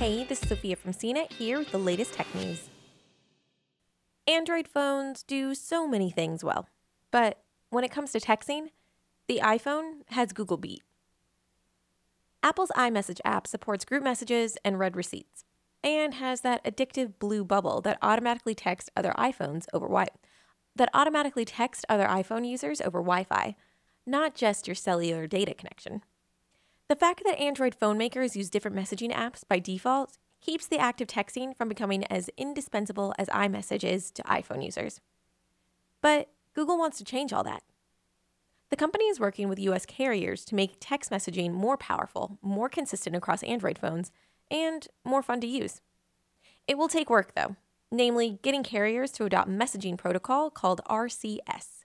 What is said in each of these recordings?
Hey, this is Sophia from CNET here with the latest tech news. Android phones do so many things well, but when it comes to texting, the iPhone has Google Beat. Apple's iMessage app supports group messages and read receipts, and has that addictive blue bubble that automatically texts other iPhones over Wi- that automatically text other iPhone users over Wi-Fi, not just your cellular data connection. The fact that Android phone makers use different messaging apps by default keeps the act of texting from becoming as indispensable as iMessage is to iPhone users. But Google wants to change all that. The company is working with US carriers to make text messaging more powerful, more consistent across Android phones, and more fun to use. It will take work, though, namely getting carriers to adopt messaging protocol called RCS.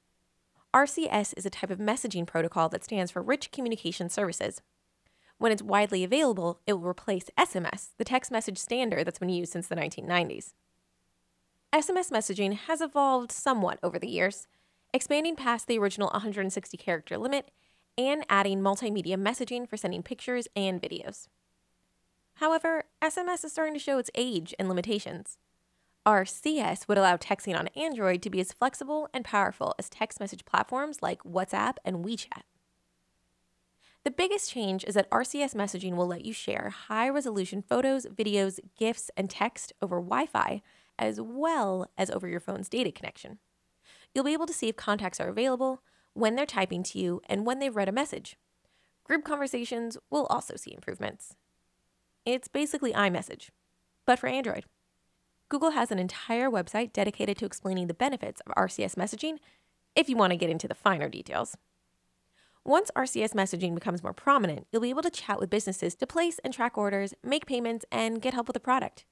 RCS is a type of messaging protocol that stands for Rich Communication Services. When it's widely available, it will replace SMS, the text message standard that's been used since the 1990s. SMS messaging has evolved somewhat over the years, expanding past the original 160 character limit and adding multimedia messaging for sending pictures and videos. However, SMS is starting to show its age and limitations. RCS would allow texting on Android to be as flexible and powerful as text message platforms like WhatsApp and WeChat. The biggest change is that RCS messaging will let you share high resolution photos, videos, GIFs, and text over Wi Fi, as well as over your phone's data connection. You'll be able to see if contacts are available, when they're typing to you, and when they've read a message. Group conversations will also see improvements. It's basically iMessage, but for Android. Google has an entire website dedicated to explaining the benefits of RCS messaging if you want to get into the finer details. Once RCS messaging becomes more prominent, you'll be able to chat with businesses to place and track orders, make payments, and get help with a product.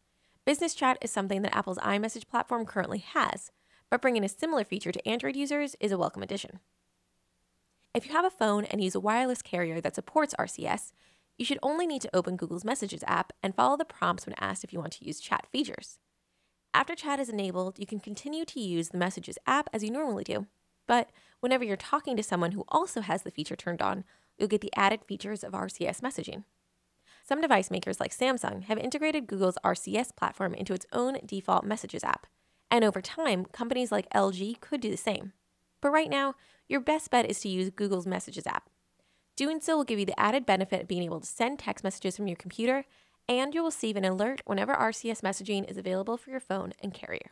Business Chat is something that Apple's iMessage platform currently has, but bringing a similar feature to Android users is a welcome addition. If you have a phone and use a wireless carrier that supports RCS, you should only need to open Google's Messages app and follow the prompts when asked if you want to use chat features. After chat is enabled, you can continue to use the Messages app as you normally do. But whenever you're talking to someone who also has the feature turned on, you'll get the added features of RCS messaging. Some device makers like Samsung have integrated Google's RCS platform into its own default Messages app, and over time, companies like LG could do the same. But right now, your best bet is to use Google's Messages app. Doing so will give you the added benefit of being able to send text messages from your computer and you'll receive an alert whenever RCS messaging is available for your phone and carrier.